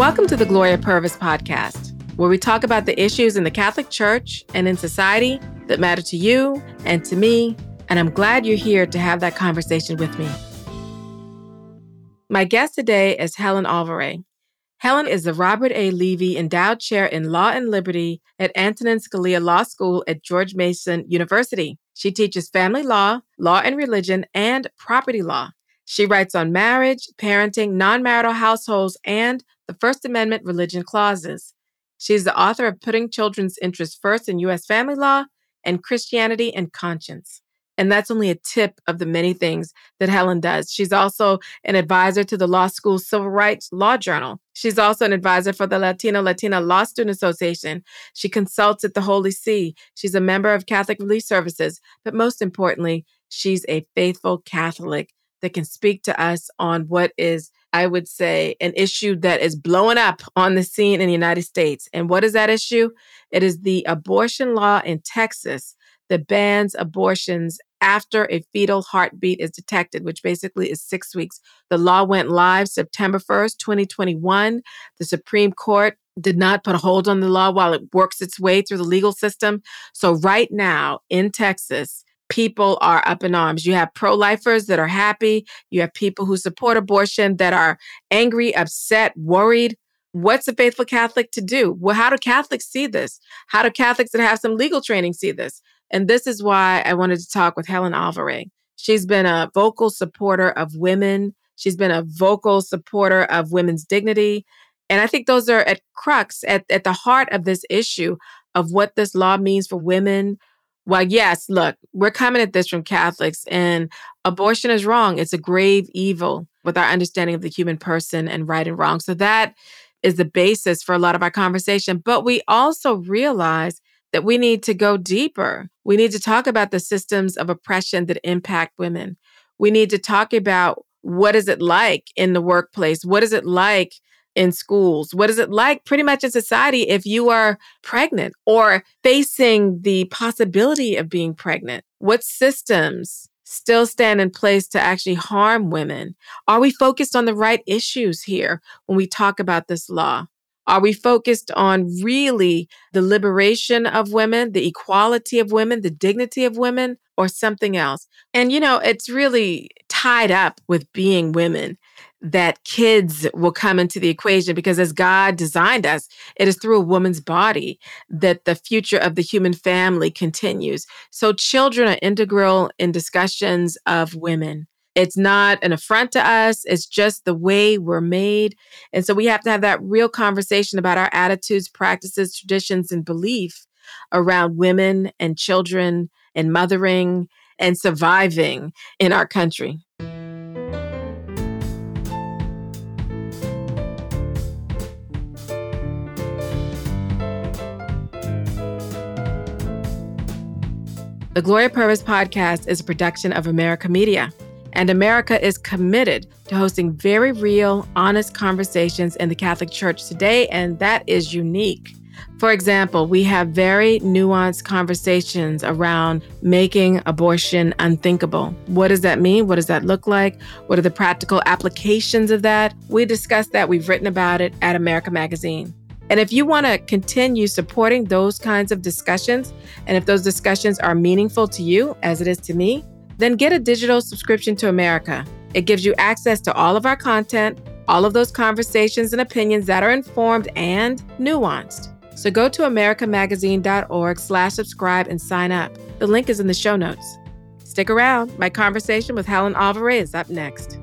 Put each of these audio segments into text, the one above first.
Welcome to the Gloria Purvis podcast, where we talk about the issues in the Catholic Church and in society that matter to you and to me. And I'm glad you're here to have that conversation with me. My guest today is Helen Alvaré. Helen is the Robert A. Levy Endowed Chair in Law and Liberty at Antonin Scalia Law School at George Mason University. She teaches family law, law and religion, and property law. She writes on marriage, parenting, non marital households, and the First Amendment religion clauses. She's the author of Putting Children's Interests First in U.S. Family Law and Christianity and Conscience. And that's only a tip of the many things that Helen does. She's also an advisor to the law school Civil Rights Law Journal. She's also an advisor for the Latino Latina Law Student Association. She consults at the Holy See. She's a member of Catholic Relief Services. But most importantly, she's a faithful Catholic that can speak to us on what is I would say, an issue that is blowing up on the scene in the United States. And what is that issue? It is the abortion law in Texas that bans abortions after a fetal heartbeat is detected, which basically is six weeks. The law went live September 1st, 2021. The Supreme Court did not put a hold on the law while it works its way through the legal system. So, right now in Texas, people are up in arms. You have pro lifers that are happy. You have people who support abortion that are angry, upset, worried. What's a faithful Catholic to do? Well, how do Catholics see this? How do Catholics that have some legal training see this? And this is why I wanted to talk with Helen Alvaré. She's been a vocal supporter of women. She's been a vocal supporter of women's dignity. And I think those are at crux, at, at the heart of this issue of what this law means for women, well, yes, look, we're coming at this from Catholics, and abortion is wrong. It's a grave evil with our understanding of the human person and right and wrong. So that is the basis for a lot of our conversation. But we also realize that we need to go deeper. We need to talk about the systems of oppression that impact women. We need to talk about what is it like in the workplace? What is it like in schools? What is it like pretty much in society if you are pregnant or facing the possibility of being pregnant? What systems still stand in place to actually harm women? Are we focused on the right issues here when we talk about this law? Are we focused on really the liberation of women, the equality of women, the dignity of women, or something else? And, you know, it's really tied up with being women that kids will come into the equation because as God designed us, it is through a woman's body that the future of the human family continues. So children are integral in discussions of women. It's not an affront to us. It's just the way we're made. And so we have to have that real conversation about our attitudes, practices, traditions, and belief around women and children and mothering and surviving in our country. The Gloria Purvis podcast is a production of America Media, and America is committed to hosting very real, honest conversations in the Catholic Church today, and that is unique. For example, we have very nuanced conversations around making abortion unthinkable. What does that mean? What does that look like? What are the practical applications of that? We discussed that. We've written about it at America Magazine. And if you want to continue supporting those kinds of discussions, and if those discussions are meaningful to you, as it is to me, then get a digital subscription to America. It gives you access to all of our content, all of those conversations and opinions that are informed and nuanced. So go to americamagazine.org slash subscribe and sign up. The link is in the show notes. Stick around. My conversation with Helen Alvaré is up next.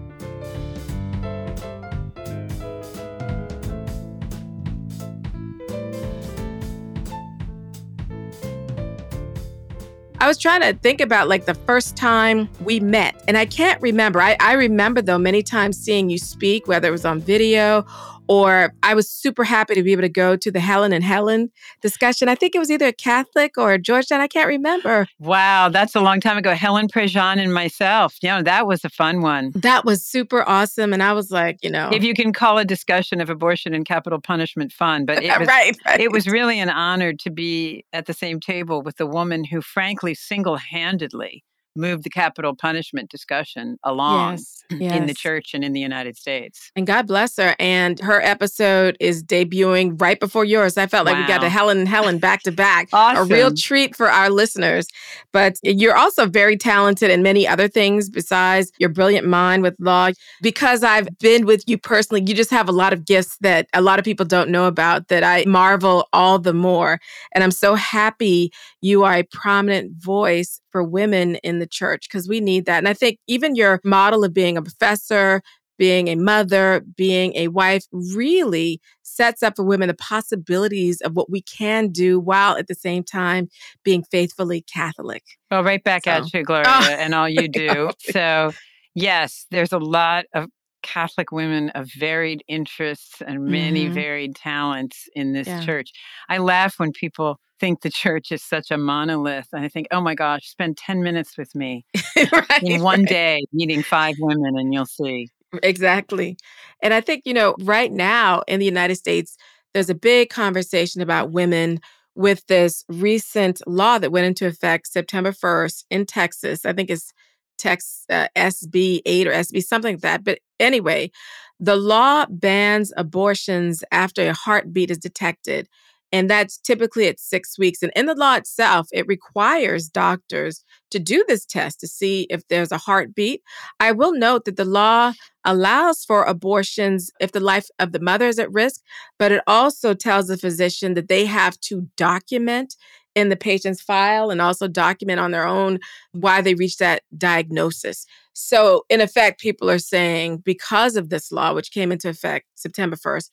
I was trying to think about like the first time we met, and I can't remember. I, I remember though many times seeing you speak, whether it was on video or I was super happy to be able to go to the Helen and Helen discussion. I think it was either a Catholic or a Georgetown. I can't remember. Wow, that's a long time ago. Helen Prejean and myself. You know, that was a fun one. That was super awesome. And I was like, you know. If you can call a discussion of abortion and capital punishment fun, but it was, right, right. it was really an honor to be at the same table with a woman who, frankly, single handedly moved the capital punishment discussion along Yes, in the church and in the United States. And God bless her. And her episode is debuting right before yours. I felt like we got Wow. to Helen and Helen back to back. A real treat for our listeners. But you're also very talented in many other things besides your brilliant mind with law. Because I've been with you personally, you just have a lot of gifts that a lot of people don't know about that I marvel all the more. And I'm so happy you are a prominent voice for women in the church because we need that. And I think even your model of being a professor, being a mother, being a wife really sets up for women the possibilities of what we can do while at the same time being faithfully Catholic. Well, right back So- at you, Gloria, Oh. and all you do. so, yes, there's a lot of Catholic women of varied interests and many Mhm. varied talents in this Yeah. church. I laugh when people think the church is such a monolith. And I think, oh my gosh, spend 10 minutes with me right. in one right. day meeting five women and you'll see. Exactly. And I think, you know, right now in the United States, there's a big conversation about women with this recent law that went into effect September 1st in Texas. I think it's Tex uh, SB 8 or SB something like that. But anyway, the law bans abortions after a heartbeat is detected. And that's typically at six weeks. And in the law itself, it requires doctors to do this test to see if there's a heartbeat. I will note that the law allows for abortions if the life of the mother is at risk, but it also tells the physician that they have to document in the patient's file and also document on their own why they reached that diagnosis. So, in effect, people are saying because of this law, which came into effect September 1st,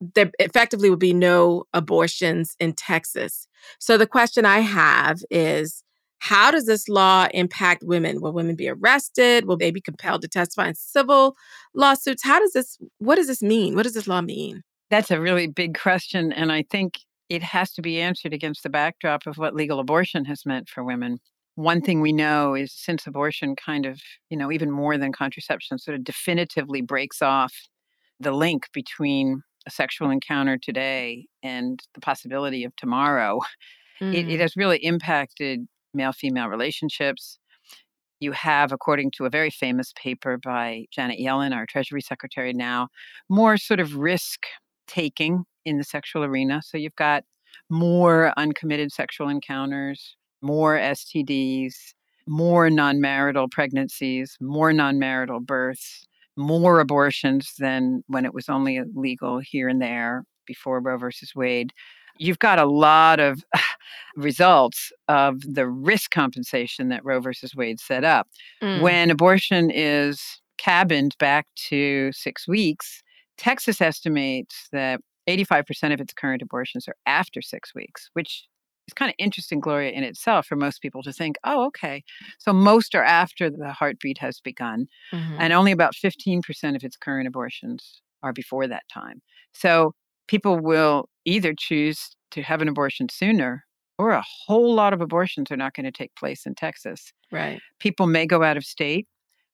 there effectively would be no abortions in Texas. So, the question I have is how does this law impact women? Will women be arrested? Will they be compelled to testify in civil lawsuits? How does this, what does this mean? What does this law mean? That's a really big question. And I think it has to be answered against the backdrop of what legal abortion has meant for women. One thing we know is since abortion kind of, you know, even more than contraception, sort of definitively breaks off the link between a sexual encounter today and the possibility of tomorrow, it, it mm. has really impacted male female relationships. You have, according to a very famous paper by Janet Yellen, our Treasury Secretary now, more sort of risk taking in the sexual arena. So you've got more uncommitted sexual encounters, more STDs, more non marital pregnancies, more non marital births, more abortions than when it was only legal here and there before Roe versus Wade. You've got a lot of results of the risk compensation that Roe versus Wade set up. Mm. When abortion is cabined back to six weeks, Texas estimates that 85% of its current abortions are after six weeks, which is kind of interesting, Gloria, in itself for most people to think, oh, okay. So most are after the heartbeat has begun, Mhm. and only about 15% of its current abortions are before that time. So people will either choose to have an abortion sooner or a whole lot of abortions are not going to take place in Texas right. people may go out of state.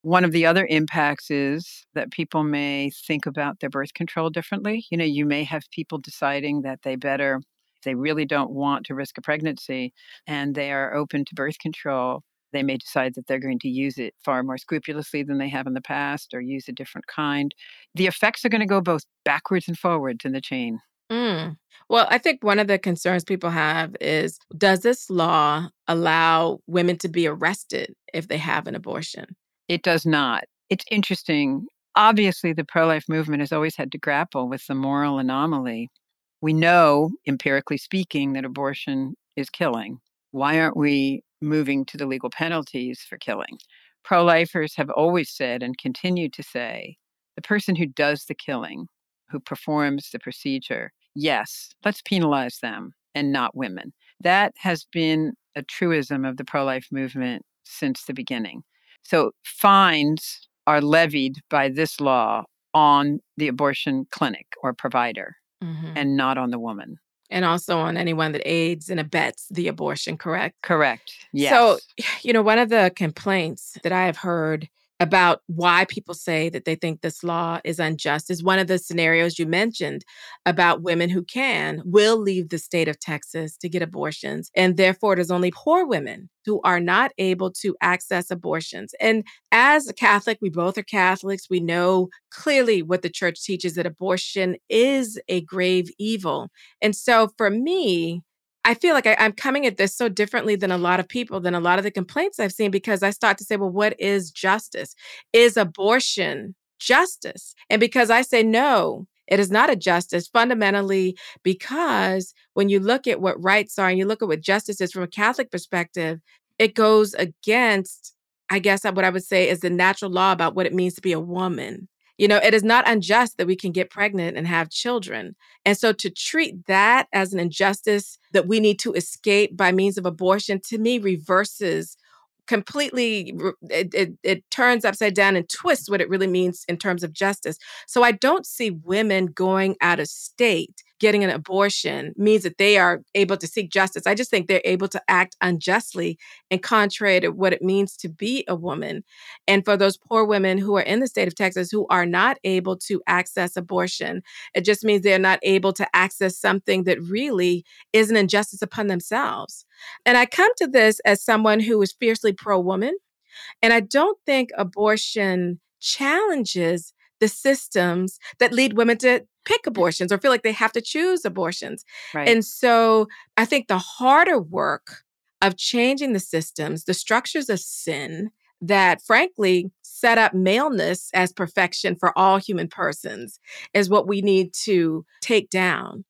One of the other impacts is that people may think about their birth control differently. You know, you may have people deciding that they better, they really don't want to risk a pregnancy and they are open to birth control, they may decide that they're going to use it far more scrupulously than they have in the past or use a different kind. The effects are going to go both backwards and forwards in the chain. Mm. Well, I think one of the concerns people have is does this law allow women to be arrested if they have an abortion? It does not. It's interesting. Obviously, the pro life movement has always had to grapple with the moral anomaly. We know, empirically speaking, that abortion is killing. Why aren't we moving to the legal penalties for killing? Pro lifers have always said and continue to say the person who does the killing, who performs the procedure, yes, let's penalize them and not women. That has been a truism of the pro life movement since the beginning. So fines are levied by this law on the abortion clinic or provider Mhm. and not on the woman. And also on anyone that aids and abets the abortion, correct? Correct. Yes. So, you know, one of the complaints that I have heard about why people say that they think this law is unjust is one of the scenarios you mentioned about women who can will leave the state of Texas to get abortions. And therefore, it is only poor women who are not able to access abortions. And as a Catholic, we both are Catholics. We know clearly what the church teaches that abortion is a grave evil. And so for me, I feel like I, am coming at this so differently than a lot of people, than a lot of the complaints I've seen, because I start to say, well, what is justice? Is abortion justice? And because I say no, it is not a justice fundamentally because when you look at what rights are and you look at what justice is from a Catholic perspective, it goes against, I guess, what I would say is the natural law about what it means to be a woman. You know, it is not unjust that we can get pregnant and have children. And so to treat that as an injustice that we need to escape by means of abortion, to me, reverses completely it, it, it, turns upside down and twists what it really means in terms of justice so i don't see women going out of state getting an abortion means that they are able to seek justice. I just think they're able to act unjustly and contrary to what it means to be a woman. And for those poor women who are in the state of Texas who are not able to access abortion, it just means they're not able to access something that really is an injustice upon themselves. And I come to this as someone who is fiercely pro woman. And I don't think abortion challenges the systems that lead women to pick mm. abortions or feel like they have to choose abortions. Right. And so I think the harder work of changing the systems, the structures of sin that frankly set up maleness as perfection for all human persons is what we need to take down.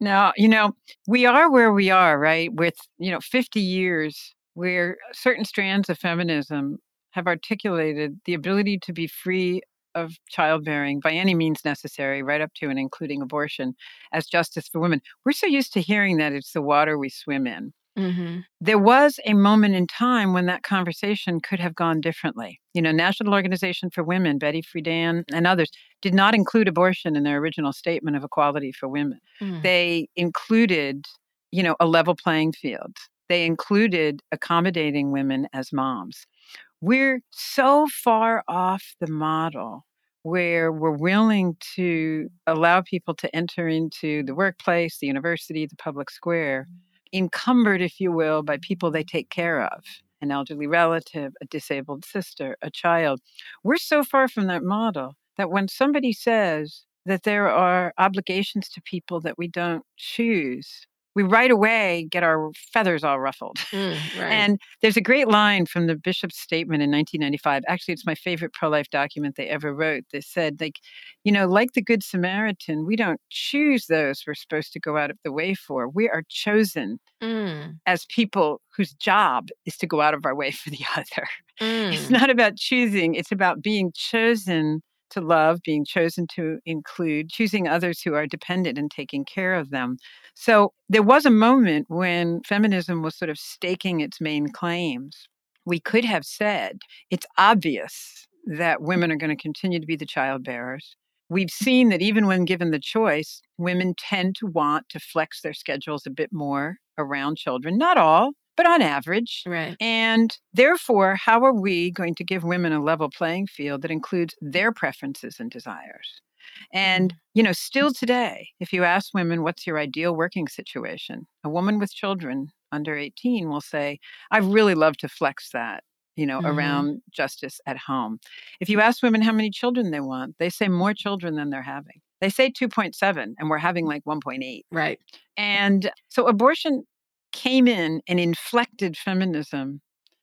Now, you know, we are where we are, right? With, you know, 50 years where certain strands of feminism have articulated the ability to be free of childbearing by any means necessary, right up to and including abortion, as justice for women. We're so used to hearing that it's the water we swim in. Mm-hmm. There was a moment in time when that conversation could have gone differently. You know, National Organization for Women, Betty Friedan, and others did not include abortion in their original statement of equality for women. Mm. They included, you know, a level playing field. They included accommodating women as moms we're so far off the model where we're willing to allow people to enter into the workplace, the university, the public square, encumbered, if you will, by people they take care of an elderly relative, a disabled sister, a child. We're so far from that model that when somebody says that there are obligations to people that we don't choose, we right away get our feathers all ruffled. Mm, right. And there's a great line from the bishop's statement in 1995. Actually, it's my favorite pro life document they ever wrote. They said, like, you know, like the Good Samaritan, we don't choose those we're supposed to go out of the way for. We are chosen mm. as people whose job is to go out of our way for the other. Mm. It's not about choosing, it's about being chosen to love, being chosen to include, choosing others who are dependent and taking care of them. So there was a moment when feminism was sort of staking its main claims. We could have said it's obvious that women are going to continue to be the child bearers. We've seen that even when given the choice, women tend to want to flex their schedules a bit more around children. Not all, but on average. Right. And therefore, how are we going to give women a level playing field that includes their preferences and desires? And, mm. you know, still today, if you ask women, what's your ideal working situation? A woman with children under 18 will say, I really love to flex that, you know, mm-hmm. around justice at home. If you ask women how many children they want, they say more children than they're having. They say 2.7, and we're having like 1.8. Right. And so abortion came in and inflected feminism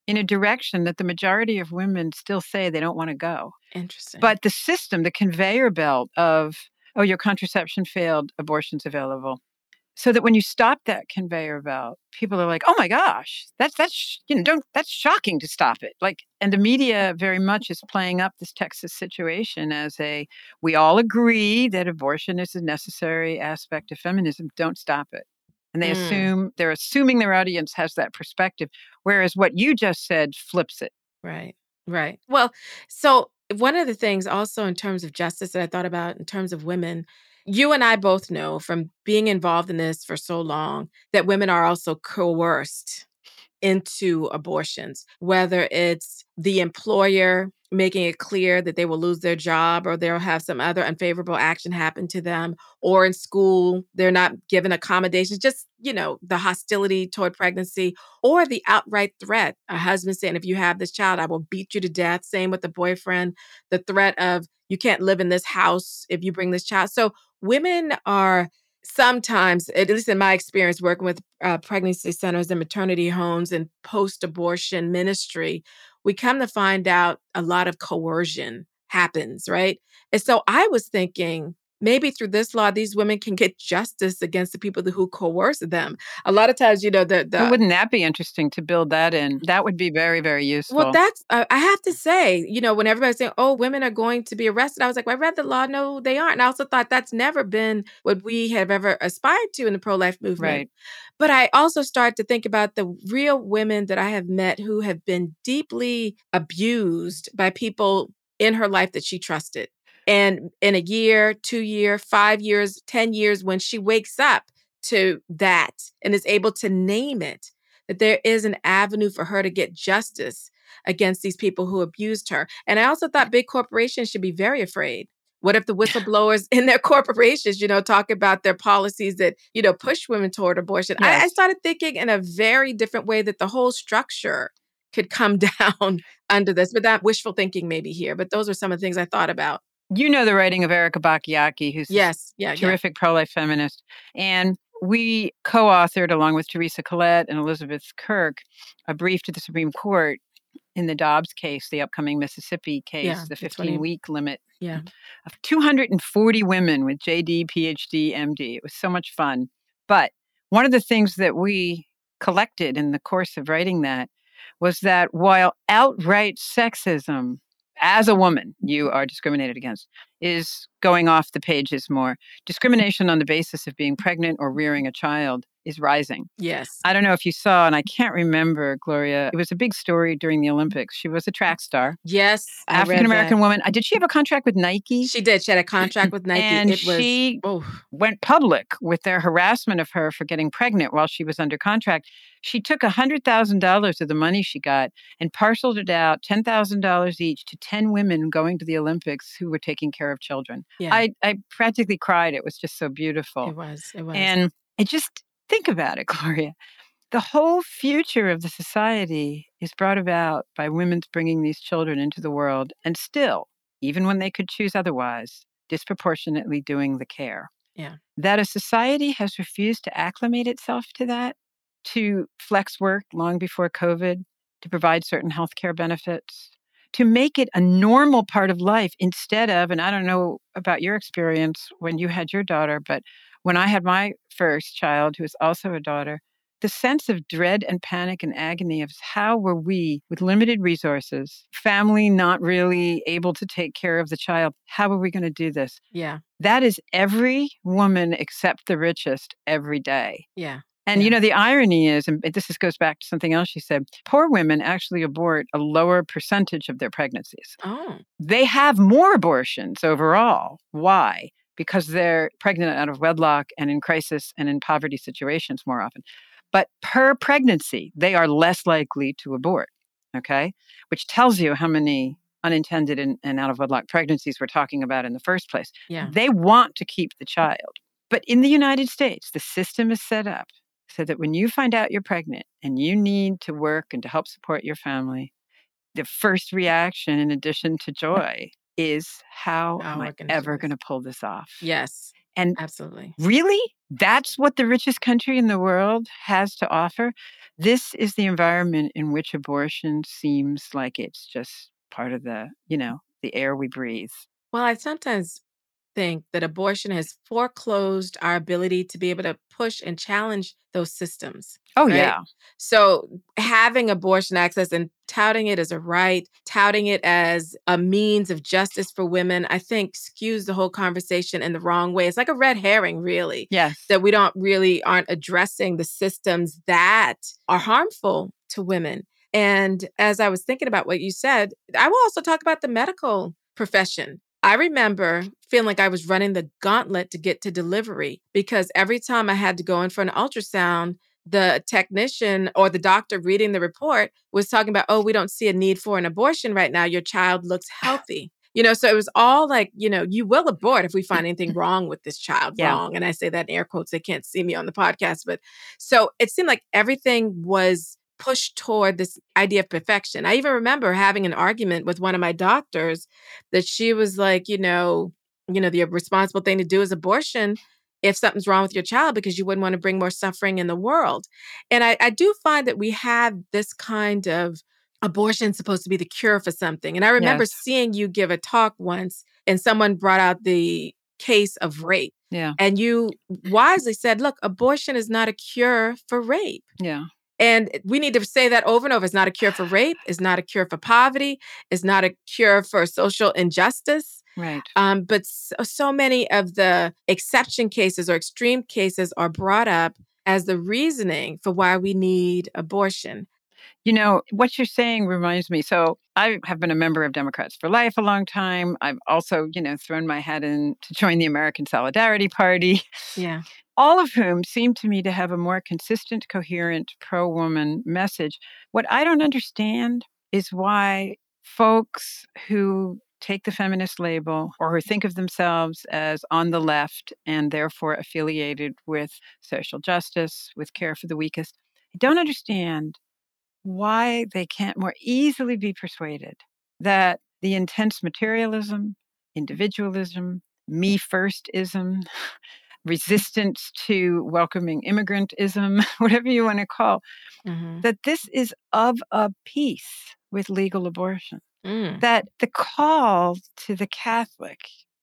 in a direction that the majority of women still say they don't want to go. Interesting. But the system, the conveyor belt of, oh, your contraception failed, abortion's available. So that when you stop that conveyor belt, people are like, "Oh my gosh, that's that's you know, don't that's shocking to stop it." Like, and the media very much is playing up this Texas situation as a we all agree that abortion is a necessary aspect of feminism. Don't stop it and they mm. assume they're assuming their audience has that perspective whereas what you just said flips it right right well so one of the things also in terms of justice that i thought about in terms of women you and i both know from being involved in this for so long that women are also coerced into abortions whether it's the employer making it clear that they will lose their job or they'll have some other unfavorable action happen to them or in school they're not given accommodations just you know the hostility toward pregnancy or the outright threat. A husband saying if you have this child i will beat you to death. Same with the boyfriend the threat of you can't live in this house if you bring this child. So women are sometimes, at least in my experience working with uh, pregnancy centers and maternity homes and post abortion ministry, we come to find out a lot of coercion happens, right? And so I was thinking, maybe through this law, these women can get justice against the people who coerce them. A lot of times, you know, the, the well, wouldn't that be interesting to build that in? That would be very, very useful. Well, that's uh, I have to say, you know, when everybody's saying, "Oh, women are going to be arrested," I was like, well, "I read the law. No, they aren't." And I also thought that's never been what we have ever aspired to in the pro-life movement. Right. But I also start to think about the real women that I have met who have been deeply abused by people in her life that she trusted and in a year, two year, five years, 10 years, when she wakes up to that and is able to name it, that there is an avenue for her to get justice against these people who abused her. And I also thought big corporations should be very afraid. What if the whistleblowers in their corporations, you know, talk about their policies that, you know, push women toward abortion? Yes. I, I started thinking in a very different way that the whole structure could come down under this, but that wishful thinking maybe here. But those are some of the things I thought about you know the writing of Erika Bachiochi, who's yes, yeah, terrific yeah. pro-life feminist, and we co-authored along with Teresa Collett and Elizabeth Kirk a brief to the Supreme Court in the Dobbs case, the upcoming Mississippi case, yeah, the 15 week limit. Yeah. Of 240 women with JD, PhD, MD. It was so much fun. But one of the things that we collected in the course of writing that was that while outright sexism as a woman, you are discriminated against, is going off the pages more. Discrimination on the basis of being pregnant or rearing a child is rising. Yes. I don't know if you saw, and I can't remember, Gloria. It was a big story during the Olympics. She was a track star. Yes. African American woman. Uh, did she have a contract with Nike? She did. She had a contract with Nike. and it she was, went public with their harassment of her for getting pregnant while she was under contract. She took $100,000 of the money she got and parceled it out, $10,000 each, to 10 women going to the Olympics who were taking care of children. Yeah. I, I practically cried. It was just so beautiful. It was. It was. And it just, think about it, Gloria. The whole future of the society is brought about by women's bringing these children into the world and still, even when they could choose otherwise, disproportionately doing the care. Yeah. That a society has refused to acclimate itself to that to flex work long before COVID, to provide certain healthcare benefits, to make it a normal part of life instead of, and I don't know about your experience when you had your daughter, but when I had my first child, who is also a daughter, the sense of dread and panic and agony of how were we with limited resources, family not really able to take care of the child, how are we going to do this? Yeah. That is every woman except the richest every day. Yeah. And yeah. you know, the irony is, and this goes back to something else she said poor women actually abort a lower percentage of their pregnancies. Oh. They have more abortions overall. Why? Because they're pregnant out of wedlock and in crisis and in poverty situations more often. But per pregnancy, they are less likely to abort. Okay. Which tells you how many unintended and, and out of wedlock pregnancies we're talking about in the first place. Yeah. They want to keep the child. But in the United States, the system is set up so that when you find out you're pregnant and you need to work and to help support your family, the first reaction, in addition to joy, is how am oh I ever going to pull this off? Yes. And absolutely. Really? That's what the richest country in the world has to offer. This is the environment in which abortion seems like it's just part of the, you know, the air we breathe. Well, I sometimes think that abortion has foreclosed our ability to be able to push and challenge those systems. Oh, right? yeah. So having abortion access and touting it as a right, touting it as a means of justice for women, I think skews the whole conversation in the wrong way. It's like a red herring, really. Yes. That we don't really aren't addressing the systems that are harmful to women. And as I was thinking about what you said, I will also talk about the medical profession I remember feeling like I was running the gauntlet to get to delivery because every time I had to go in for an ultrasound, the technician or the doctor reading the report was talking about, oh, we don't see a need for an abortion right now. Your child looks ah. healthy. You know, so it was all like, you know, you will abort if we find anything wrong with this child yeah. wrong. And I say that in air quotes. They can't see me on the podcast. But so it seemed like everything was pushed toward this idea of perfection. I even remember having an argument with one of my doctors that she was like, you know, you know, the responsible thing to do is abortion if something's wrong with your child because you wouldn't want to bring more suffering in the world. And I, I do find that we have this kind of abortion supposed to be the cure for something. And I remember yes. seeing you give a talk once and someone brought out the case of rape. Yeah. And you wisely said, look, abortion is not a cure for rape. Yeah. And we need to say that over and over. It's not a cure for rape. It's not a cure for poverty. It's not a cure for social injustice. Right. Um, but so, so many of the exception cases or extreme cases are brought up as the reasoning for why we need abortion. You know, what you're saying reminds me. So, I have been a member of Democrats for Life a long time. I've also, you know, thrown my hat in to join the American Solidarity Party. Yeah. All of whom seem to me to have a more consistent, coherent pro woman message. What I don't understand is why folks who take the feminist label or who think of themselves as on the left and therefore affiliated with social justice, with care for the weakest, I don't understand why they can't more easily be persuaded that the intense materialism, individualism, me firstism, resistance to welcoming immigrantism, whatever you want to call, mm-hmm. that this is of a piece with legal abortion. Mm. That the call to the Catholic,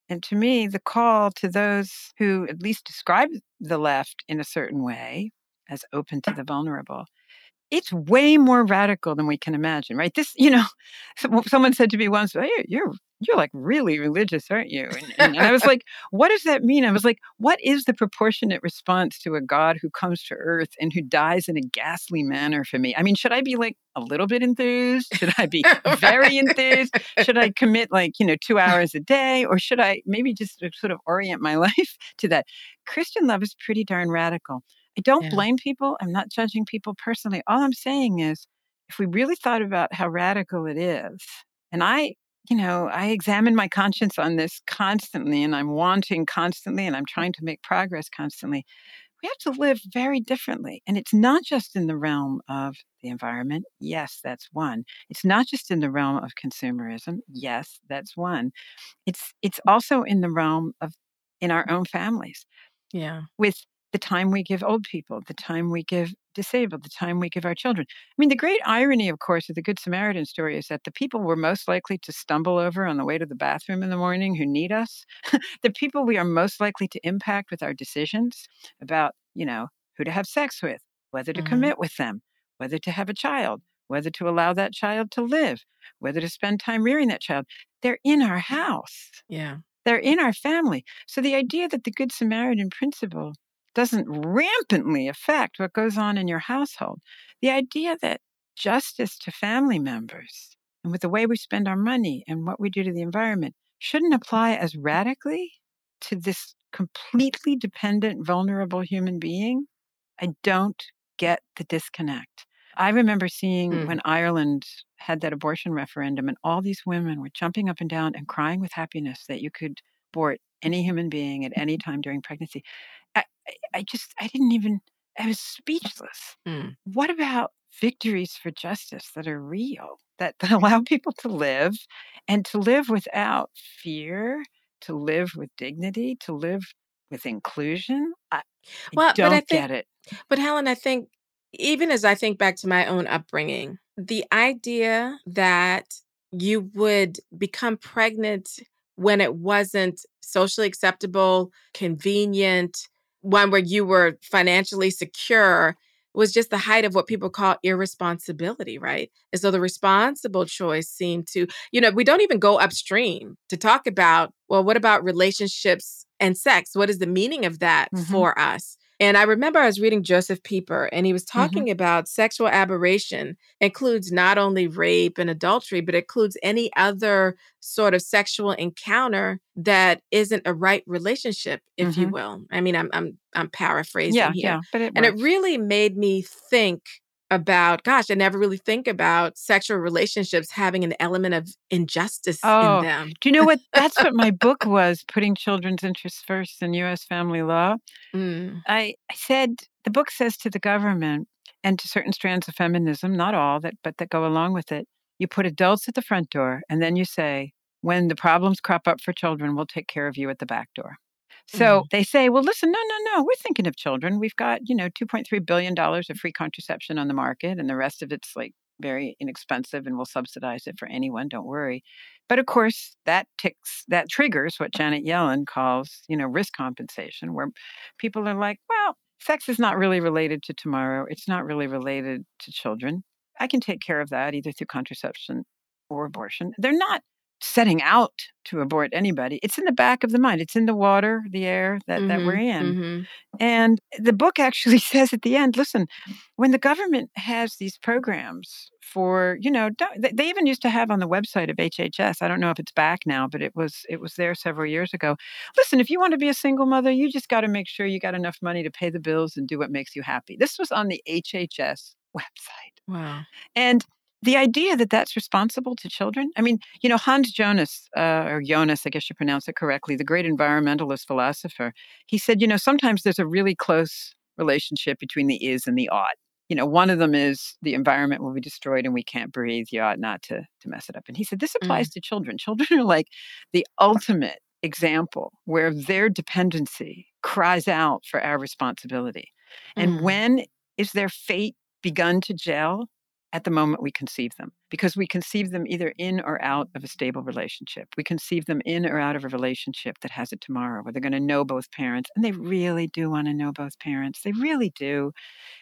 and to me, the call to those who at least describe the left in a certain way as open to the vulnerable, it's way more radical than we can imagine, right? This, you know, someone said to me once, oh, you're you're like really religious, aren't you? And, and, I was like, what does that mean? I was like, what is the proportionate response to a God who comes to earth and who dies in a ghastly manner for me? I mean, should I be like a little bit enthused? Should I be very enthused? Should I commit like, you know, two hours a day? Or should I maybe just uh, sort of orient my life to that? Christian love is pretty darn radical. I don't yeah. blame people. I'm not judging people personally. All I'm saying is, if we really thought about how radical it is, and I, you know, I examine my conscience on this constantly, and I'm wanting constantly, and I'm trying to make progress constantly. We have to live very differently. And it's not just in the realm of the environment. Yes, that's one. It's not just in the realm of consumerism. Yes, that's one. It's it's also in the realm of in our own families. Yeah. With the time we give old people, the time we give disabled, the time we give our children. I mean, the great irony, of course, of the Good Samaritan story is that the people we're most likely to stumble over on the way to the bathroom in the morning who need us, the people we are most likely to impact with our decisions about, you know, who to have sex with, whether to mm-hmm. commit with them, whether to have a child, whether to allow that child to live, whether to spend time rearing that child, they're in our house. Yeah. They're in our family. So the idea that the Good Samaritan principle doesn't rampantly affect what goes on in your household. The idea that justice to family members and with the way we spend our money and what we do to the environment shouldn't apply as radically to this completely dependent, vulnerable human being. I don't get the disconnect. I remember seeing mm. when Ireland had that abortion referendum, and all these women were jumping up and down and crying with happiness that you could abort any human being at any time during pregnancy. I, I just, I didn't even, I was speechless. Mm. What about victories for justice that are real, that, that allow people to live and to live without fear, to live with dignity, to live with inclusion? I, well, I don't but I think, get it. But Helen, I think even as I think back to my own upbringing, the idea that you would become pregnant when it wasn't socially acceptable, convenient, one where you were financially secure was just the height of what people call irresponsibility, right? And so the responsible choice seemed to, you know, we don't even go upstream to talk about, well, what about relationships and sex? What is the meaning of that mm-hmm. for us? And I remember I was reading Josef Pieper, and he was Mm-hmm. talking about sexual aberration includes not only rape and adultery, but includes any other sort of sexual encounter that isn't a right relationship, if you Mhm. will. I mean, I'm I'm I'm paraphrasing Yeah, here. yeah. But it And it really made me think about, gosh, I never really think about sexual relationships having an element of injustice Oh, in them. Do you know what? That's what my book was, Putting Children's Interests First in U.S. Family Law. Mm, I, I said the book says to the government and to certain strands of feminism, not all that, but that go along with it, you put adults at the front door, and then you say, when the problems crop up for children, we'll take care of you at the back door. So mm-hmm. they say, well, listen, no, no, no, we're thinking of children. We've got, you know, $2.3 billion of free contraception on the market, and the rest of it's like very inexpensive and we'll subsidize it for anyone. Don't worry. But of course, that ticks, that triggers what Janet Yellen calls, you know, risk compensation, where people are like, well, sex is not really related to tomorrow. It's not really related to children. I can take care of that either through contraception or abortion. They're not setting out to abort anybody. It's in the back of the mind. It's in the water, the air that, that we're mhm, in. mhm. And the book actually says at the end, listen, when the government has these programs for, you know, they even used to have on the website of HHS. I don't know if it's back now, but it was it was there several years ago. Listen, if you want to be a single mother, you just got to make sure you got enough money to pay the bills and do what makes you happy. This was on the HHS website. Wow. And the idea that that's responsible to children, I mean, you know, Hans Jonas, uh, or Jonas, I guess you pronounce it correctly, the great environmentalist philosopher, he said, you know, sometimes there's a really close relationship between the is and the ought. You know, one of them is the environment will be destroyed and we can't breathe. You ought not to, to mess it up. And he said, this applies to children. Children are like the ultimate example where their dependency cries out for our responsibility. And Mm. when is their fate begun to gel? At the moment we conceive them, because we conceive them either in or out of a stable relationship. We conceive them in or out of a relationship that has a tomorrow, where they're going to know both parents, and they really do want to know both parents. They really do.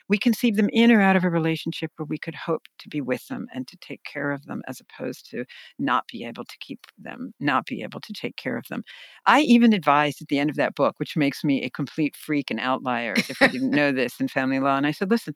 We conceive them in or out of a relationship where we could hope to be with them and to take care of them, as opposed to not be able to keep them, not be able to take care of them. I even advised at the end of that book, which makes me a complete freak and outlier if I didn't know this in family law. And I said, listen,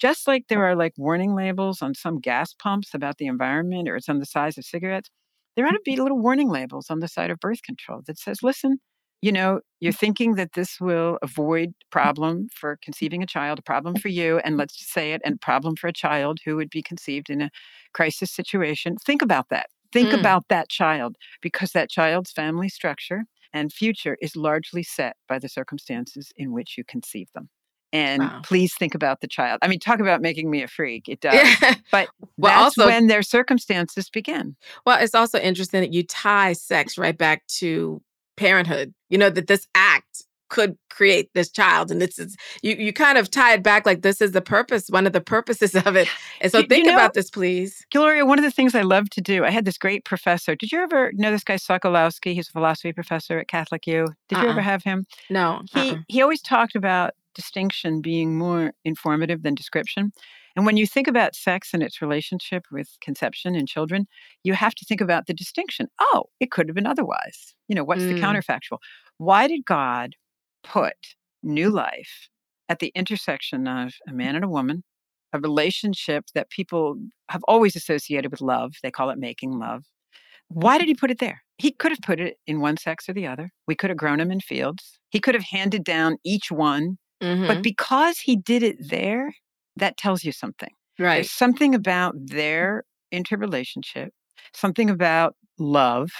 just like there are like warning labels on some gas pumps about the environment or it's on the size of cigarettes, there ought to be little warning labels on the side of birth control that says, listen, you know, you're thinking that this will avoid problem for conceiving a child, a problem for you, and let's just say it, and problem for a child who would be conceived in a crisis situation. Think about that. Think Mm. about that child because that child's family structure and future is largely set by the circumstances in which you conceive them. And Wow. please think about the child. I mean, talk about making me a freak. It does. Yeah. But Well, that's also- when their circumstances begin. Well, it's also interesting that you tie sex right back to parenthood. You know that this act could create this child, and this is you. You kind of tie it back like this is the purpose, one of the purposes of it. And so You- you think know- about this, please. Gloria, one of the things I love to do, I had this great professor. Did you ever know this guy Sokolowski? He's a philosophy professor at Catholic U. Did you ever Uh-uh. have him? No, He uh-uh. he always talked about distinction being more informative than description. And when you think about sex and its relationship with conception in children, you have to think about the distinction. Oh, it could have been otherwise. You know, what's the Mm. counterfactual? Why did God put new life at the intersection of a man and a woman, a relationship that people have always associated with love? They call it making love. Why did he put it there? He could have put it in one sex or the other. We could have grown them in fields. He could have handed down each one. Mhm. But because he did it there, that tells you something. right. There's something about their interrelationship, something about love,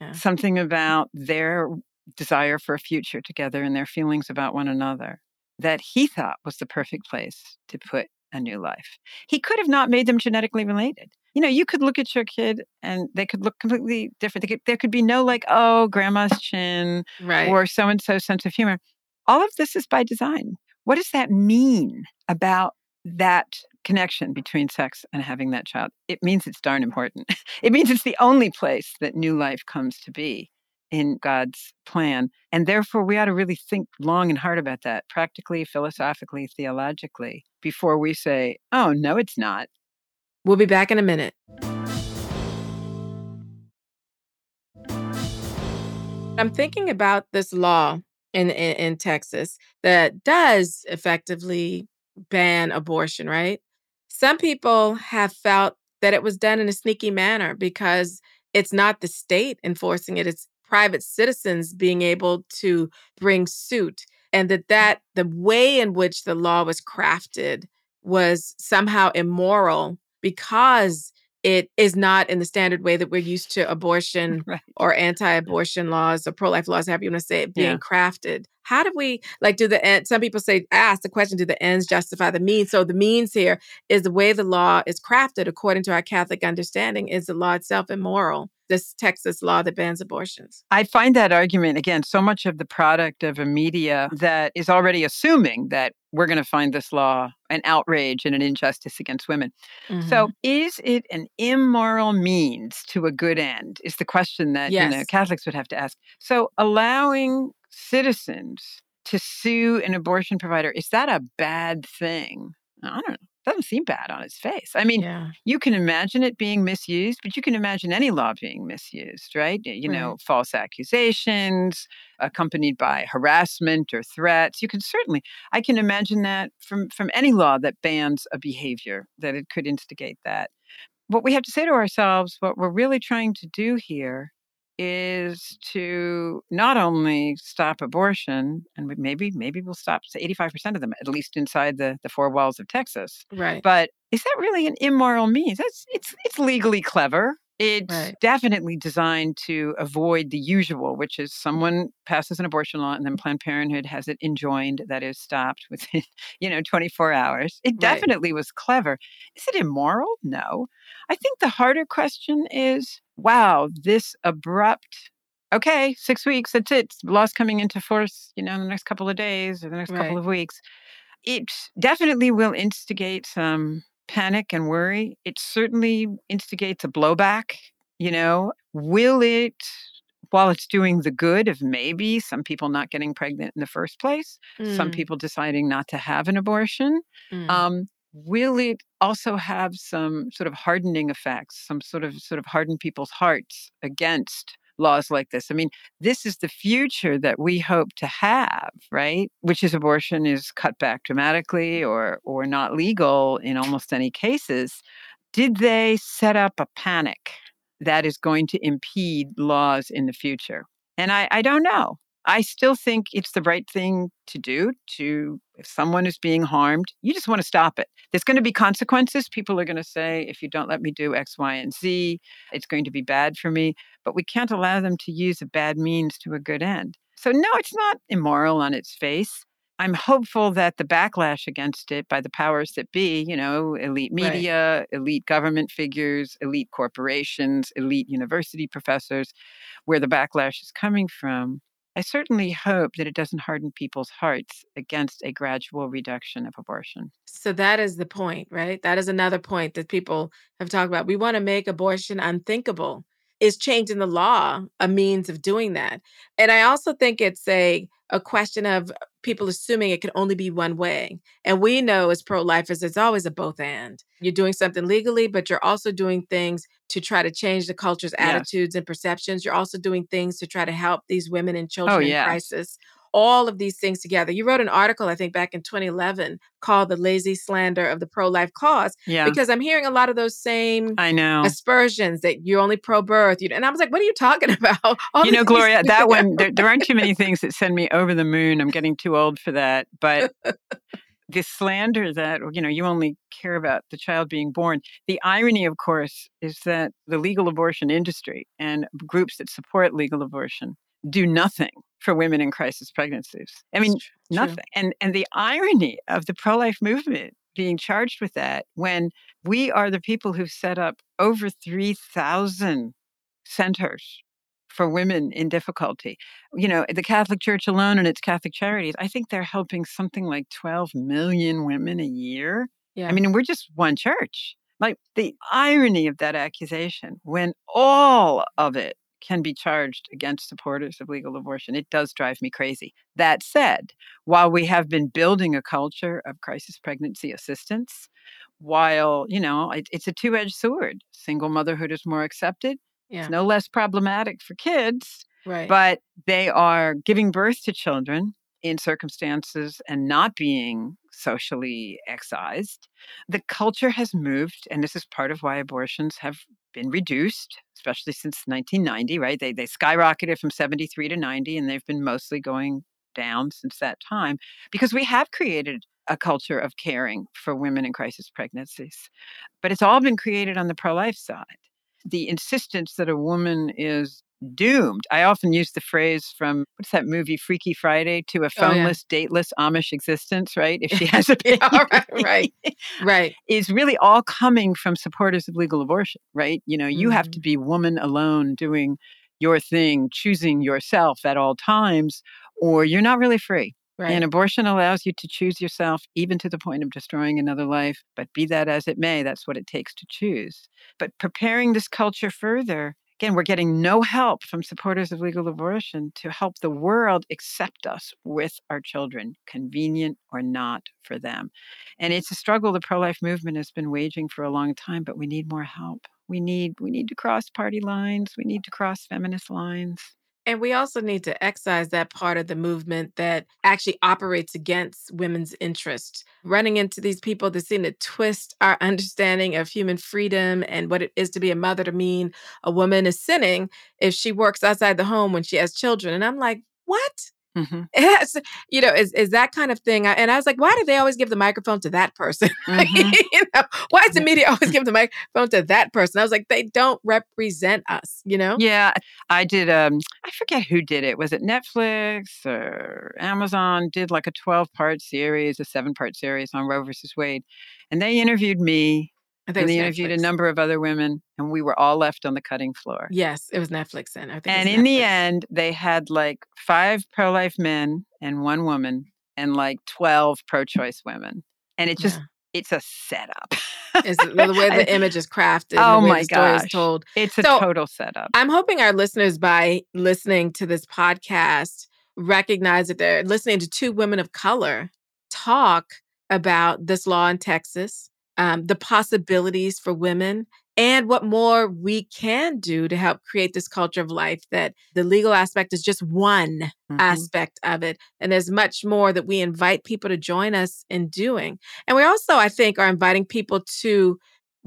Yeah. something about their desire for a future together and their feelings about one another that he thought was the perfect place to put a new life. He could have not made them genetically related. You know, you could look at your kid and they could look completely different. They could, there could be no like, oh, grandma's chin Right. or so and so sense of humor. All of this is by design. What does that mean about that connection between sex and having that child? It means it's darn important. it means it's the only place that new life comes to be in God's plan. And therefore, we ought to really think long and hard about that, practically, philosophically, theologically, before we say, oh, no, it's not. We'll be back in a minute. I'm thinking about this law in, in, in Texas that does effectively ban abortion, right? Some people have felt that it was done in a sneaky manner because it's not the state enforcing it, it's private citizens being able to bring suit and that that the way in which the law was crafted was somehow immoral because it is not in the standard way that we're used to abortion right. or anti-abortion laws or pro-life laws, however you want to say it, being yeah. crafted. How do we like do the end? Some people say ask the question: Do the ends justify the means? So the means here is the way the law is crafted according to our Catholic understanding. Is the law itself immoral? This Texas law that bans abortions. I find that argument again so much of the product of a media that is already assuming that we're going to find this law an outrage and an injustice against women. Mm-hmm. So, is it an immoral means to a good end? Is the question that yes. you know Catholics would have to ask. So, allowing citizens to sue an abortion provider is that a bad thing? I don't know. Doesn't seem bad on its face. I mean, yeah. you can imagine it being misused, but you can imagine any law being misused, right? You right. know, false accusations accompanied by harassment or threats. You can certainly, I can imagine that from from any law that bans a behavior that it could instigate that. What we have to say to ourselves, what we're really trying to do here is to not only stop abortion, and maybe maybe we'll stop 85% of them, at least inside the, the four walls of Texas. Right. But is that really an immoral means? It's it's it's legally clever. It's right. definitely designed to avoid the usual, which is someone passes an abortion law and then Planned Parenthood has it enjoined, that is stopped within, you know, 24 hours. It definitely right. was clever. Is it immoral? No. I think the harder question is wow, this abrupt, okay, six weeks, that's it. Law's coming into force, you know, in the next couple of days or the next right. couple of weeks. It definitely will instigate some panic and worry. It certainly instigates a blowback. You know, will it, while it's doing the good of maybe some people not getting pregnant in the first place, mm. some people deciding not to have an abortion, mm. um, will it also have some sort of hardening effects, some sort of sort of harden people's hearts against laws like this. I mean, this is the future that we hope to have, right? Which is abortion is cut back dramatically or or not legal in almost any cases. Did they set up a panic that is going to impede laws in the future? And I, I don't know. I still think it's the right thing to do to if someone is being harmed, you just want to stop it. There's going to be consequences. People are going to say if you don't let me do X, Y, and Z, it's going to be bad for me, but we can't allow them to use a bad means to a good end. So no, it's not immoral on its face. I'm hopeful that the backlash against it by the powers that be, you know, elite media, right. elite government figures, elite corporations, elite university professors, where the backlash is coming from, I certainly hope that it doesn't harden people's hearts against a gradual reduction of abortion. So that is the point, right? That is another point that people have talked about. We want to make abortion unthinkable. Is changing the law a means of doing that? And I also think it's a a question of people assuming it can only be one way. And we know as pro lifers, it's always a both and. You're doing something legally, but you're also doing things to try to change the culture's yes. attitudes and perceptions. You're also doing things to try to help these women and oh, children oh, in crisis all of these things together. You wrote an article, I think, back in 2011 called The Lazy Slander of the Pro Life Cause. Yeah. Because I'm hearing a lot of those same I know aspersions that you're only pro birth. And I was like, what are you talking about? All you know, Gloria, that one, there, there aren't too many things that send me over the moon. I'm getting too old for that. But. the slander that you know you only care about the child being born the irony of course is that the legal abortion industry and groups that support legal abortion do nothing for women in crisis pregnancies. I mean, nothing. And and the irony of the pro-life movement being charged with that when we are the people who've set up over 3,000 centers for women in difficulty. You know, the Catholic Church alone and its Catholic charities, I think they're helping something like 12 million women a year. Yeah. I mean, we're just one church. Like the irony of that accusation when all of it can be charged against supporters of legal abortion. It does drive me crazy. That said, while we have been building a culture of crisis pregnancy assistance, while, you know, it, it's a two edged sword, single motherhood is more accepted. Yeah. It's no less problematic for kids, Right. but they are giving birth to children in circumstances and not being socially excised. The culture has moved, and this is part of why abortions have been reduced, especially since 1990, right? They, they skyrocketed from 73 to 90, and they've been mostly going down since that time because we have created a culture of caring for women in crisis pregnancies. But it's all been created on the pro life side. The insistence that a woman is doomed. I often use the phrase from what's that movie, Freaky Friday, to a Oh, yeah. phoneless, dateless Amish existence, right? If she has a Yeah, baby, right, right. Right. is really all coming from supporters of legal abortion, right? You know, you have Mhm. to be woman alone doing your thing, choosing yourself at all times, or you're not really free. Right. And abortion allows you to choose yourself, even to the point of destroying another life. But be that as it may, that's what it takes to choose. But preparing this culture further, again, we're getting no help from supporters of legal abortion to help the world accept us with our children, convenient or not for them. And it's a struggle the pro life movement has been waging for a long time, but we need more help. We need we need to cross party lines. We need to cross feminist lines. And we also need to excise that part of the movement that actually operates against women's interests. Running into these people that seem to twist our understanding of human freedom and what it is to be a mother to mean a woman is sinning if she works outside the home when she has children. And I'm like, what? Mhm. Yes, you know, is is that kind of thing. And I was like, why do they always give the microphone to that person? Mhm. you know, why does the media always give the microphone to that person? I was like, they don't represent us, you know? Yeah, I did. Um, I forget who did it. Was it Netflix or Amazon? Did like a twelve-part series, a seven-part series on Roe versus Wade, and they interviewed me, I think and they interviewed a number of other women, and we were all left on the cutting floor. Yes, it was Netflix and I think And in the end, they had like five pro-life men and one woman, and like twelve pro-choice women, and it just Yeah. it's a setup. It's the way the image is crafted, Oh the my the story is gosh. told. it's a So, total setup. I'm hoping our listeners, by listening to this podcast, recognize that they're listening to two women of color talk about this law in Texas, um, the possibilities for women, and what more we can do to help create this culture of life. That the legal aspect is just one Mhm. aspect of it. And there's much more that we invite people to join us in doing. And we also, I think, are inviting people to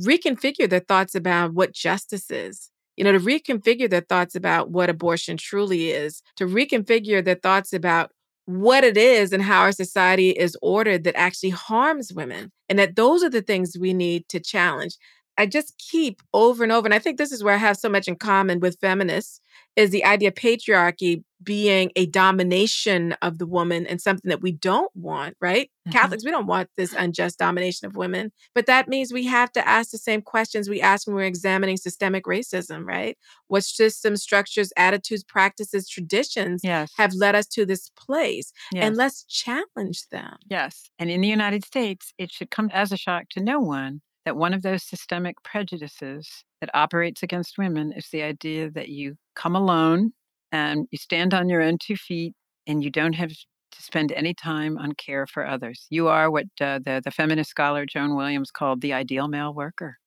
reconfigure their thoughts about what justice is. You know, to reconfigure their thoughts about what abortion truly is, to reconfigure their thoughts about what it is and how our society is ordered that actually harms women. And that those are the things we need to challenge. I just keep over and over, and I think this is where I have so much in common with feminists, is the idea of patriarchy being a domination of the woman and something that we don't want, right? Mhm. Catholics, we don't want this unjust domination of women. But that means we have to ask the same questions we ask when we're examining systemic racism, right? What systems, structures, attitudes, practices, traditions Yes. have led us to this place? yes. And let's challenge them. Yes. And in the United States, it should come as a shock to no one that one of those systemic prejudices that operates against women is the idea that you come alone and you stand on your own two feet and you don't have to spend any time on care for others. You are what uh, the, the feminist scholar Joan Williams called the ideal male worker.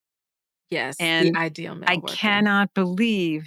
Yes, And the ideal male worker. I worker. cannot believe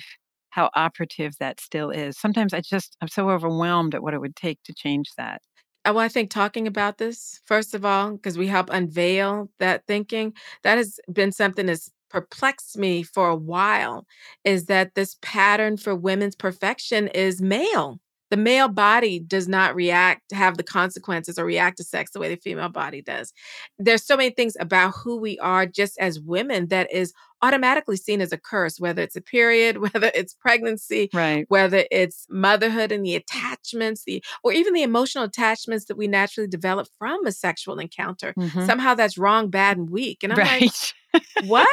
how operative that still is. Sometimes I just, I'm so overwhelmed at what it would take to change that. Uh, I think talking about this, first of all, because we help unveil that thinking, that has been something that's perplexed me for a while, is that this pattern for women's perfection is male. The male body does not react, have the consequences or react to sex the way the female body does. There's so many things about who we are just as women that is automatically seen as a curse, whether it's a period, whether it's pregnancy, Right. whether it's motherhood and the attachments, the or even the emotional attachments that we naturally develop from a sexual encounter. Mhm. Somehow that's wrong, bad, and weak. And I'm like, what?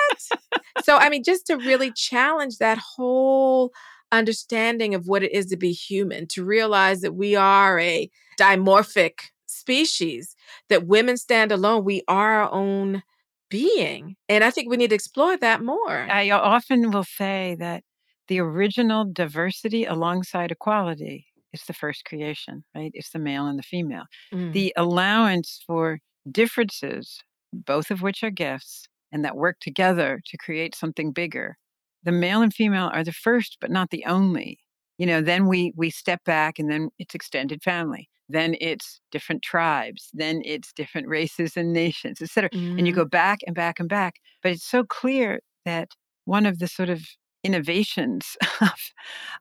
so I mean, just to really challenge that whole understanding of what it is to be human, to realize that we are a dimorphic species, that women stand alone, we are our own being. And I think we need to explore that more. I often will say that the original diversity alongside equality is the first creation, right? It's the male and the female. Mm. The allowance for differences, both of which are gifts, and that work together to create something bigger. The male and female are the first, but not the only. You know, then we we step back and then it's extended family. Then it's different tribes. Then it's different races and nations, et cetera. And you mm-hmm. go back and back and back. But it's so clear that one of the sort of innovations of,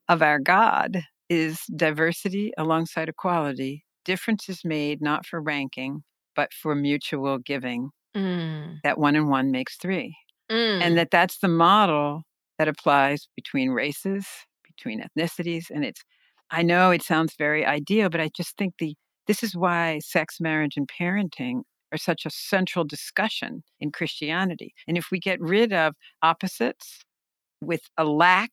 of our God is diversity alongside equality. Difference is made not for ranking, but for mutual giving. Mm. That one and one makes three. Mm. And that that's the model that applies between races, between ethnicities. And it's, I know it sounds very ideal, but I just think the, this is why sex, marriage, and parenting are such a central discussion in Christianity. And if we get rid of opposites with a lack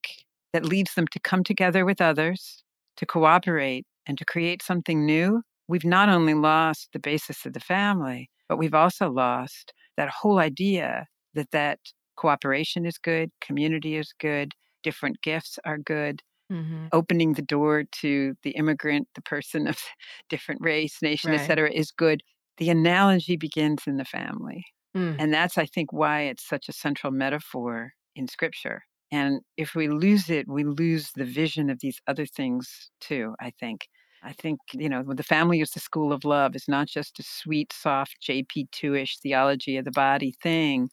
that leads them to come together with others, to cooperate, and to create something new, we've not only lost the basis of the family, but we've also lost that whole idea that that cooperation is good, community is good, different gifts are good. Mm-hmm. Opening the door to the immigrant, the person of different race, nation, right. et cetera, is good. The analogy begins in the family. Mm. And that's, I think, why it's such a central metaphor in scripture. And if we lose it, we lose the vision of these other things too, I think. I think, you know, the family is the school of love is not just a sweet, soft JP2 ish theology of the body thing.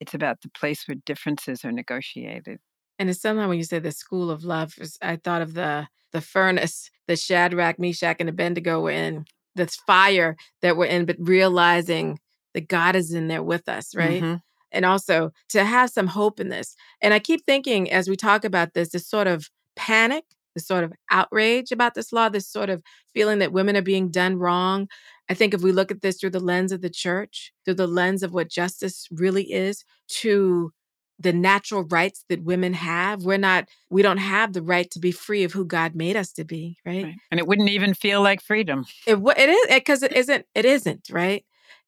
It's about the place where differences are negotiated. And it's somehow when you say the school of love, I thought of the the furnace that Shadrach, Meshach, and Abednego were in, this fire that we're in, but realizing that God is in there with us, right? Mm-hmm. And also to have some hope in this. And I keep thinking as we talk about this, this sort of panic this sort of outrage about this law, this sort of feeling that women are being done wrong. I think if we look at this through the lens of the church, through the lens of what justice really is, to the natural rights that women have, we're not, we don't have the right to be free of who God made us to be, right? right. And it wouldn't even feel like freedom. It, it is, because it isn't, it isn't, right?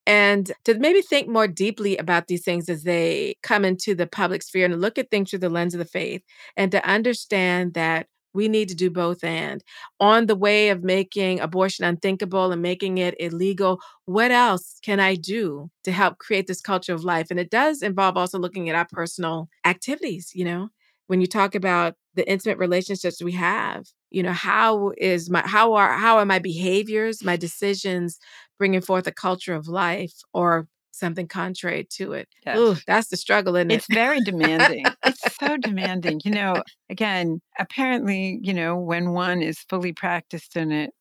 and to maybe think more deeply about these things as they come into the public sphere and look at things through the lens of the faith and to understand that we need to do both and. On the way of making abortion unthinkable and making it illegal, what else can I do to help create this culture of life? And it does involve also looking at our personal activities, you know, when you talk about the intimate relationships we have you know how is my how are how are my behaviors my decisions bringing forth a culture of life or something contrary to it. Yes. Ooh, that's the struggle, isn't it? It's very demanding. it's so demanding. You know, again, apparently, you know, when one is fully practiced in it,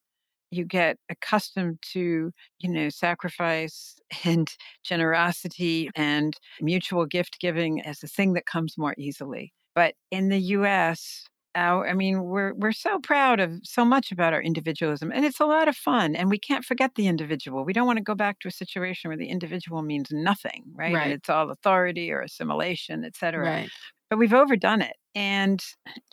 you get accustomed to, you know, sacrifice and generosity and mutual gift giving as a thing that comes more easily. But in the US, our, I mean, we're we're so proud of so much about our individualism, and it's a lot of fun. And we can't forget the individual. We don't want to go back to a situation where the individual means nothing, right? right. And it's all authority or assimilation, et cetera. Right. But we've overdone it, and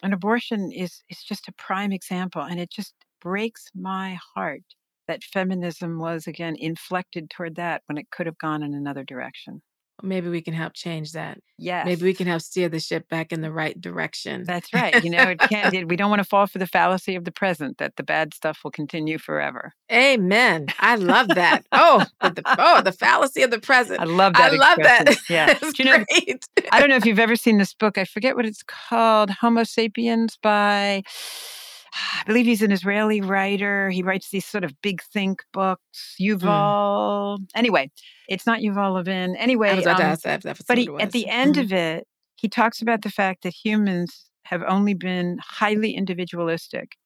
an abortion is is just a prime example. And it just breaks my heart that feminism was again inflected toward that when it could have gone in another direction. Maybe we can help change that. Yes. Maybe we can help steer the ship back in the right direction. That's right. You know, it can't, we don't want to fall for the fallacy of the present that the bad stuff will continue forever. Amen. I love that. oh, the, oh, the fallacy of the present. I love that. I love that. Yeah. Do you know, I don't know if you've ever seen this book. I forget what it's called. Homo Sapiens by I believe he's an Israeli writer. He writes these sort of big think books. Mm. Yuval. Mm. Anyway, it's not Yuval Levin. Anyway, um, that, but he, at the end mm. of it, he talks about the fact that humans have only been highly individualistic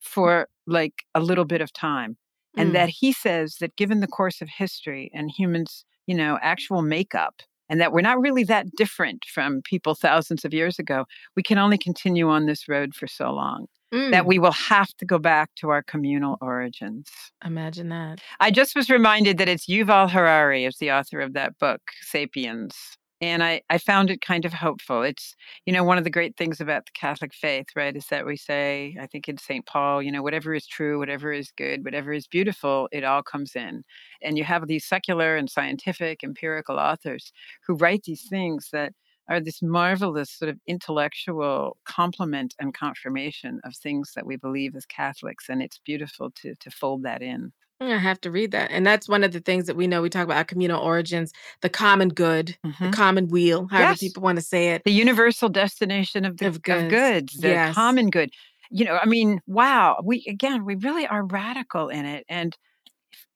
for like a little bit of time. And mm. that he says that given the course of history and humans, you know, actual makeup, and that we're not really that different from people thousands of years ago, we can only continue on this road for so long mm. that we will have to go back to our communal origins. Imagine that. I just was reminded that it's Yuval Harari is the author of that book, Sapiens. And I, I found it kind of hopeful. It's, you know, one of the great things about the Catholic faith, right, is that we say, I think in St. Paul, you know, whatever is true, whatever is good, whatever is beautiful, it all comes in. And you have these secular and scientific empirical authors who write these things that are this marvelous sort of intellectual complement and confirmation of things that we believe as Catholics. And it's beautiful to, to fold that in. I have to read that. And that's one of the things that we know. We talk about our communal origins, the common good, mm-hmm. the common weal, however yes. people want to say it. The universal destination of the of goods, of goods the yes. common good. You know, I mean, wow. We again, we really are radical in it. And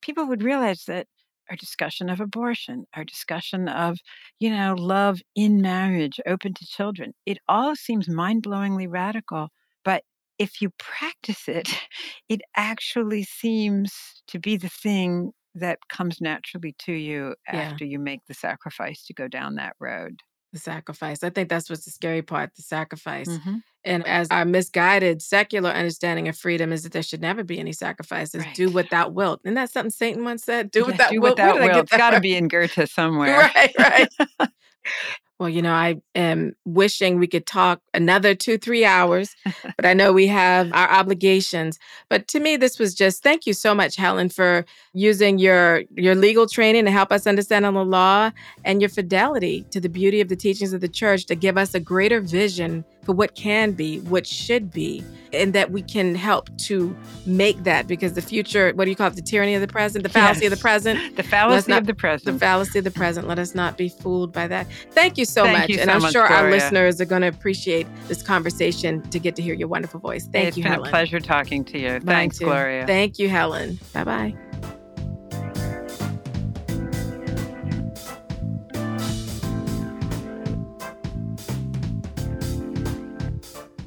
people would realize that our discussion of abortion, our discussion of, you know, love in marriage, open to children, it all seems mind-blowingly radical. But if you practice it, it actually seems to be the thing that comes naturally to you yeah. after you make the sacrifice to go down that road. The sacrifice. I think that's what's the scary part the sacrifice. Mm-hmm. And as our misguided secular understanding of freedom is that there should never be any sacrifices. Right. Do what thou wilt. Isn't that something Satan once said? Do yeah, what thou do wilt. What thou wilt. It's got to be in Goethe somewhere. right, right. Well, you know, I am wishing we could talk another two, three hours, but I know we have our obligations. But to me, this was just thank you so much, Helen, for using your your legal training to help us understand on the law and your fidelity to the beauty of the teachings of the church to give us a greater vision for what can be, what should be, and that we can help to make that because the future, what do you call it, the tyranny of the present, the fallacy yes. of the present? The fallacy not, of the present. The fallacy of the present. Let us not be fooled by that. Thank you so Thank much. You and so I'm much, sure Gloria. our listeners are going to appreciate this conversation to get to hear your wonderful voice. Thank it's you, Helen. It's been a pleasure talking to you. Mine Thanks, too. Gloria. Thank you, Helen. Bye bye.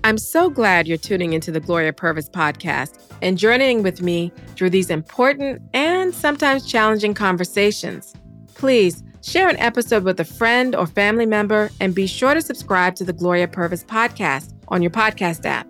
I'm so glad you're tuning into the Gloria Purvis podcast and journeying with me through these important and sometimes challenging conversations. Please share an episode with a friend or family member and be sure to subscribe to the Gloria Purvis podcast on your podcast app.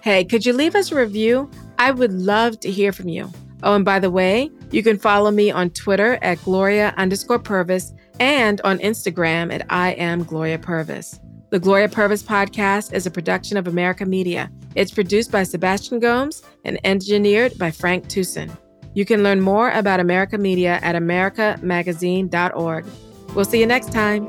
Hey, could you leave us a review? I would love to hear from you. Oh, and by the way, you can follow me on Twitter at Gloria underscore Purvis and on Instagram at I am Gloria Purvis. The Gloria Purvis podcast is a production of America Media. It's produced by Sebastian Gomes and engineered by Frank Tucson. You can learn more about America Media at americamagazine.org. We'll see you next time.